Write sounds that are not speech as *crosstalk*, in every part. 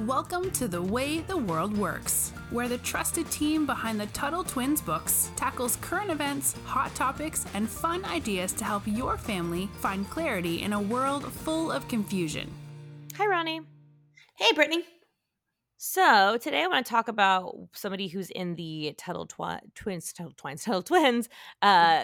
Welcome to The Way the World Works, where the trusted team behind the Tuttle Twins books tackles current events, hot topics, and fun ideas to help your family find clarity in a world full of confusion. Hi, Ronnie. Hey, Brittany. So today I want to talk about somebody who's in the Tuttle Twi- Twins, Tuttle Twins, *laughs* Tuttle Twins uh,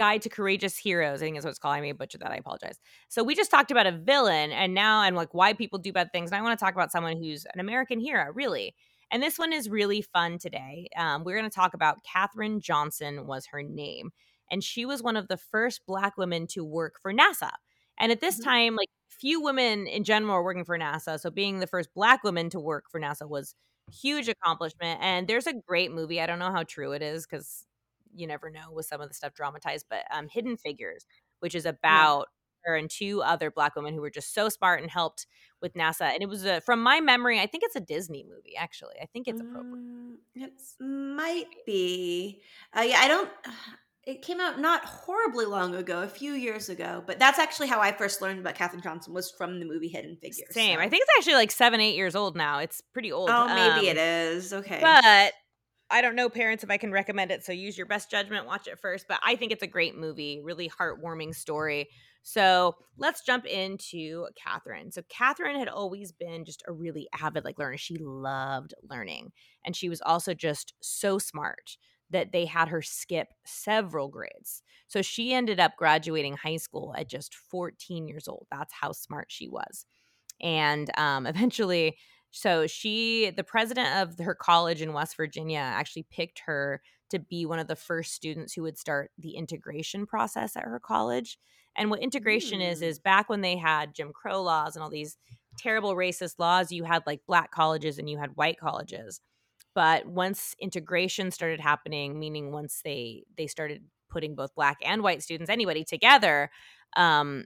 Guide to Courageous Heroes. I think is what it's called. I may butcher that. I apologize. So we just talked about a villain, and now I'm like, why people do bad things. And I want to talk about someone who's an American hero, really. And this one is really fun today. Um, we're going to talk about Katherine Johnson was her name, and she was one of the first Black women to work for NASA. And at this mm-hmm. time, like few women in general are working for NASA, so being the first Black woman to work for NASA was huge accomplishment. And there's a great movie. I don't know how true it is because you never know with some of the stuff dramatized, but um, Hidden Figures, which is about yeah. her and two other black women who were just so smart and helped with NASA. And it was a, from my memory, I think it's a Disney movie. Actually, I think it's appropriate. Um, it might be. Uh, yeah, I don't. *sighs* It came out not horribly long ago, a few years ago, but that's actually how I first learned about Katherine Johnson was from the movie Hidden Figures. Same. So. I think it's actually like seven, eight years old now. It's pretty old. Oh, maybe um, it is. Okay. But I don't know, parents, if I can recommend it. So use your best judgment, watch it first. But I think it's a great movie, really heartwarming story. So let's jump into Katherine. So Katherine had always been just a really avid like learner. She loved learning. And she was also just so smart that they had her skip several grades. So she ended up graduating high school at just 14 years old. That's how smart she was. And um, *laughs* eventually so she, the president of her college in West Virginia, actually picked her to be one of the first students who would start the integration process at her college. And what integration mm. is is back when they had Jim Crow laws and all these terrible racist laws, you had like black colleges and you had white colleges. But once integration started happening, meaning once they they started putting both black and white students, anybody together, um,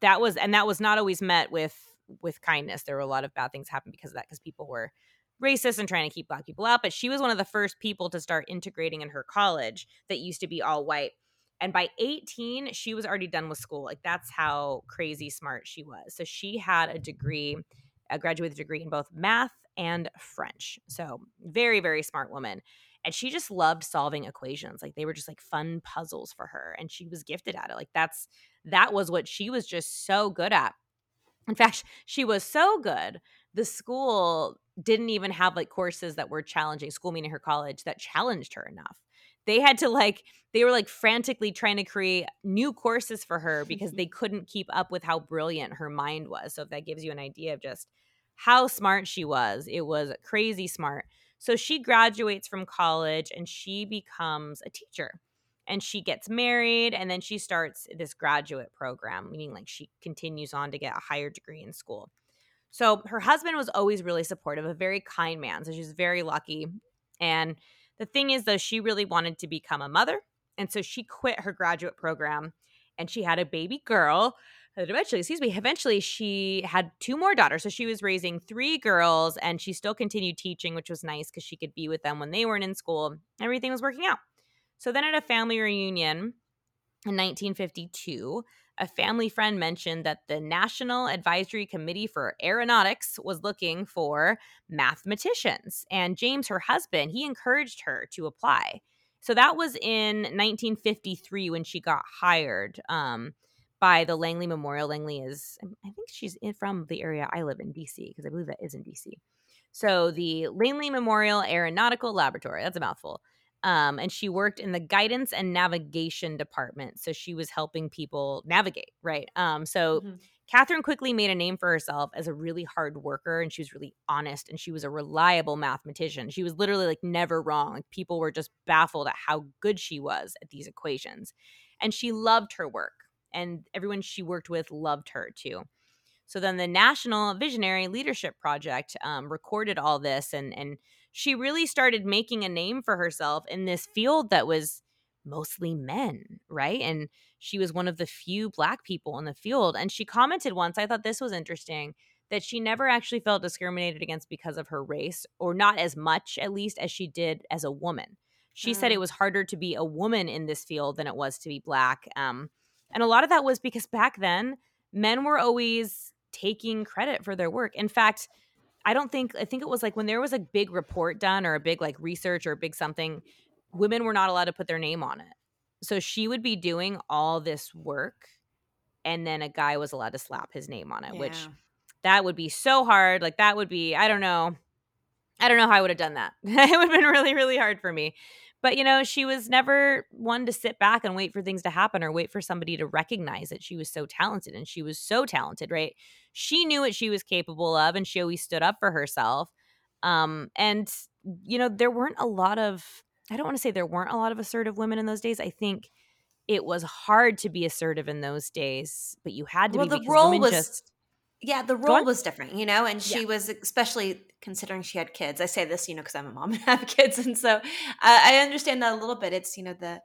that was and that was not always met with with kindness. There were a lot of bad things happen because of that, because people were racist and trying to keep black people out. But she was one of the first people to start integrating in her college that used to be all white. And by 18, she was already done with school. Like that's how crazy smart she was. So she had a degree, a graduate degree in both math and French. So very, very smart woman. And she just loved solving equations. Like they were just like fun puzzles for her. And she was gifted at it. Like that's that was what she was just so good at. In fact, she was so good, the school didn't even have like courses that were challenging, school meaning her college, that challenged her enough. They had to like, they were like frantically trying to create new courses for her because they *laughs* couldn't keep up with how brilliant her mind was. So, if that gives you an idea of just how smart she was, it was crazy smart. So, she graduates from college and she becomes a teacher and she gets married and then she starts this graduate program meaning like she continues on to get a higher degree in school. So her husband was always really supportive a very kind man so she's very lucky. And the thing is though she really wanted to become a mother and so she quit her graduate program and she had a baby girl and eventually excuse me eventually she had two more daughters. So she was raising three girls and she still continued teaching which was nice because she could be with them when they weren't in school. Everything was working out so then at a family reunion in 1952, a family friend mentioned that the National Advisory Committee for Aeronautics was looking for mathematicians. And James, her husband, he encouraged her to apply. So that was in 1953 when she got hired um, by the Langley Memorial. Langley is, I think she's in, from the area I live in, DC, because I believe that is in DC. So the Langley Memorial Aeronautical Laboratory, that's a mouthful. Um, and she worked in the guidance and navigation department. So she was helping people navigate, right? Um, so mm-hmm. Katherine quickly made a name for herself as a really hard worker and she was really honest and she was a reliable mathematician. She was literally like never wrong. Like people were just baffled at how good she was at these equations. And she loved her work and everyone she worked with loved her too. So then the National Visionary Leadership Project um, recorded all this and and she really started making a name for herself in this field that was mostly men, right? And she was one of the few black people in the field. And she commented once, I thought this was interesting, that she never actually felt discriminated against because of her race, or not as much, at least, as she did as a woman. She mm. said it mm. was harder to be a woman in this field than it was to be black. Um, and a lot of that was because back then, men were always taking credit for their work. In fact, I don't think I think it was like when there was a big report done or a big like research or a big something, women were not allowed to put their name on it. So she would be doing all this work and then a guy was allowed to slap his name on it, yeah. which that would be so hard. Like that would be, I don't know. I don't know how I would have done that. *laughs* it would have been really, really hard for me. But you know, she was never one to sit back and wait for things to happen or wait for somebody to recognize that she was so talented and she was so talented, right? She knew what she was capable of and she always stood up for herself. Um and you know, there weren't a lot of I don't want to say there weren't a lot of assertive women in those days. I think it was hard to be assertive in those days, but you had to well, be the role was just yeah, the role was different, you know, and she yeah. was especially considering she had kids. I say this, you know, because I'm a mom *laughs* and have kids, and so uh, I understand that a little bit. It's you know the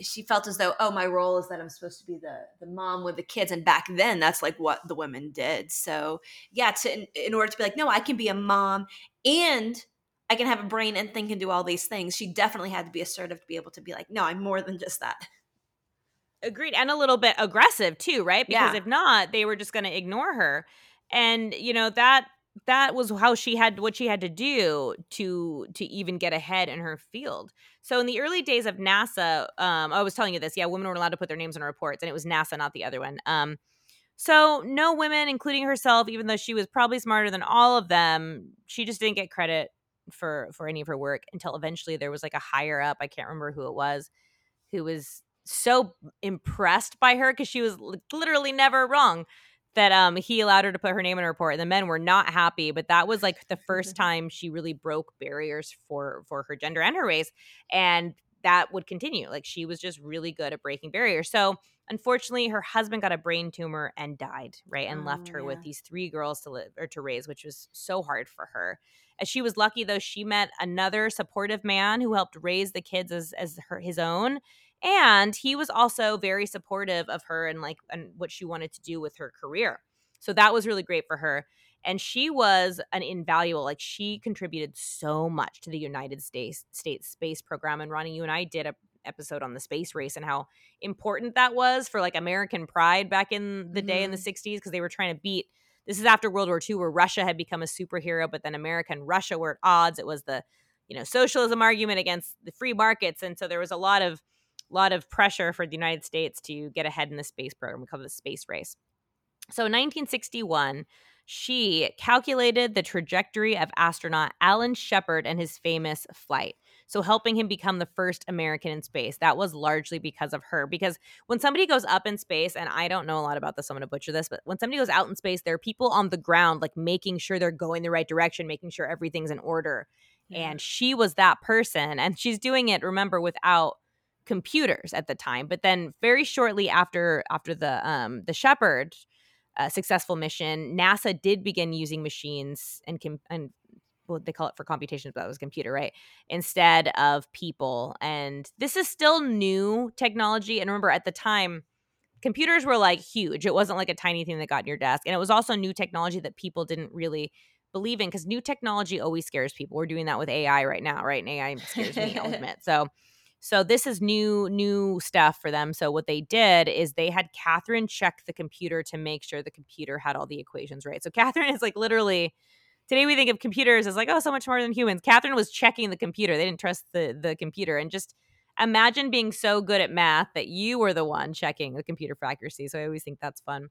she felt as though oh my role is that I'm supposed to be the the mom with the kids, and back then that's like what the women did. So yeah, to in, in order to be like no, I can be a mom and I can have a brain and think and do all these things. She definitely had to be assertive to be able to be like no, I'm more than just that. Agreed. And a little bit aggressive too, right? Because yeah. if not, they were just going to ignore her. And you know, that that was how she had what she had to do to to even get ahead in her field. So in the early days of NASA, um, I was telling you this, yeah, women were allowed to put their names on reports, and it was NASA, not the other one. Um, so no women, including herself, even though she was probably smarter than all of them, she just didn't get credit for for any of her work until eventually there was like a higher up, I can't remember who it was, who was so impressed by her because she was literally never wrong that um he allowed her to put her name in a report and the men were not happy but that was like the first *laughs* time she really broke barriers for for her gender and her race and that would continue like she was just really good at breaking barriers so unfortunately her husband got a brain tumor and died right and oh, left her yeah. with these three girls to live or to raise which was so hard for her as she was lucky though she met another supportive man who helped raise the kids as as her his own and he was also very supportive of her and like and what she wanted to do with her career so that was really great for her and she was an invaluable like she contributed so much to the united states states space program and ronnie you and i did a episode on the space race and how important that was for like american pride back in the mm-hmm. day in the 60s mm-hmm. because they were trying to beat this is after world war ii where russia had become a superhero but then america and russia were at odds it was the you know socialism argument against the free markets and so there was a lot of lot of pressure for the United States to get ahead in the space program. We call it the space race. So in 1961, she calculated the trajectory of astronaut Alan Shepard and his famous flight. So, helping him become the first American in space. That was largely because of her. Because when somebody goes up in space, and I don't know a lot about this, I'm going to butcher this, but when somebody goes out in space, there are people on the ground, like making sure they're going the right direction, making sure everything's in order. Yeah. And she was that person. And she's doing it, remember, without computers at the time. But then very shortly after after the um the Shepard uh, successful mission, NASA did begin using machines and com- and what they call it for computations, but that was computer, right? Instead of people. And this is still new technology. And remember, at the time, computers were like huge. It wasn't like a tiny thing that got in your desk. And it was also new technology that people didn't really believe in because new technology always scares people. We're doing that with AI right now, right? And AI scares me, I'll *laughs* admit. So so this is new new stuff for them. So what they did is they had Katherine check the computer to make sure the computer had all the equations right. So Katherine is like literally today we think of computers as like oh so much more than humans. Katherine was checking the computer. They didn't trust the the computer and just imagine being so good at math that you were the one checking the computer for accuracy. So I always think that's fun.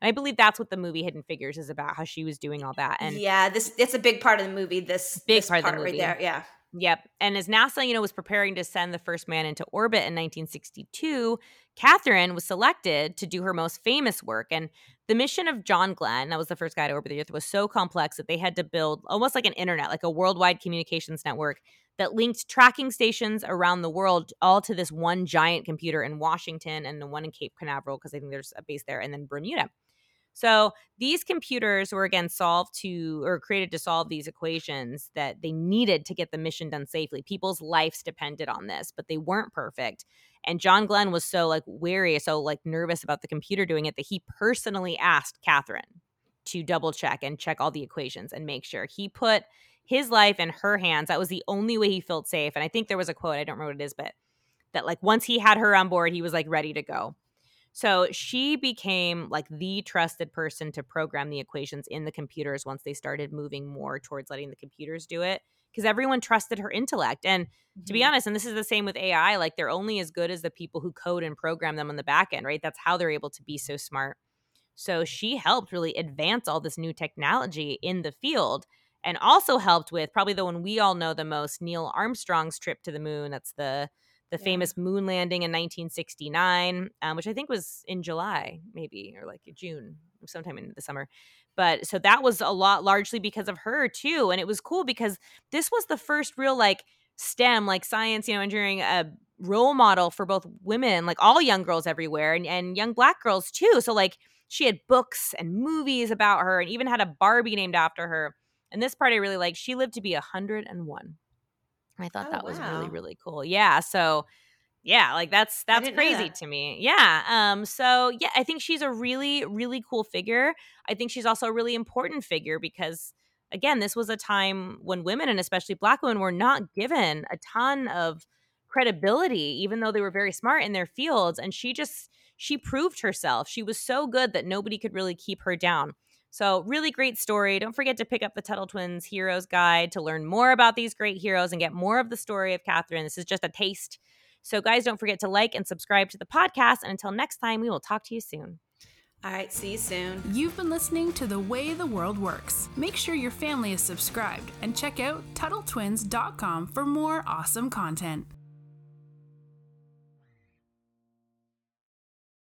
And I believe that's what the movie Hidden Figures is about, how she was doing all that. And yeah, this it's a big part of the movie. This big this part, part of the movie. right there. Yeah. Yep. And as NASA, you know, was preparing to send the first man into orbit in 1962, Katherine was selected to do her most famous work. And the mission of John Glenn, that was the first guy to orbit the Earth, was so complex that they had to build almost like an internet, like a worldwide communications network that linked tracking stations around the world all to this one giant computer in Washington and the one in Cape Canaveral, because I think there's a base there, and then Bermuda. So these computers were again solved to or created to solve these equations that they needed to get the mission done safely. People's lives depended on this, but they weren't perfect. And John Glenn was so like wary, so like nervous about the computer doing it that he personally asked Katherine to double check and check all the equations and make sure. He put his life in her hands. That was the only way he felt safe. And I think there was a quote, I don't remember what it is, but that like once he had her on board, he was like ready to go. So she became like the trusted person to program the equations in the computers once they started moving more towards letting the computers do it because everyone trusted her intellect. And mm-hmm. to be mm-hmm. honest, and this is the same with AI, like they're only as good as the people who code and program them on the back end, right? That's how they're able to be so smart. So she helped really advance all this new technology in the field and also helped with probably the one we all know the most Neil Armstrong's trip to the moon. That's the the yeah. famous moon landing in 1969, um, which I think was in July, maybe, or like June, sometime in the summer. But so that was a lot largely because of her too. And it was cool because this was the first real like STEM, like science, you know, engineering, a uh, role model for both women, like all young girls everywhere and, and young black girls too. So like she had books and movies about her and even had a Barbie named after her. And this part I really like. She lived to be 101. I thought oh, that was really, really cool. Yeah. So yeah like that's that's crazy that. to me yeah um so yeah i think she's a really really cool figure i think she's also a really important figure because again this was a time when women and especially black women were not given a ton of credibility even though they were very smart in their fields and she just she proved herself she was so good that nobody could really keep her down so really great story don't forget to pick up the tuttle twins heroes guide to learn more about these great heroes and get more of the story of katherine this is just a taste so, guys, don't forget to like and subscribe to the podcast. And until next time, we will talk to you soon. All right, see you soon. You've been listening to The Way the World Works. Make sure your family is subscribed and check out TuttleTwins.com for more awesome content.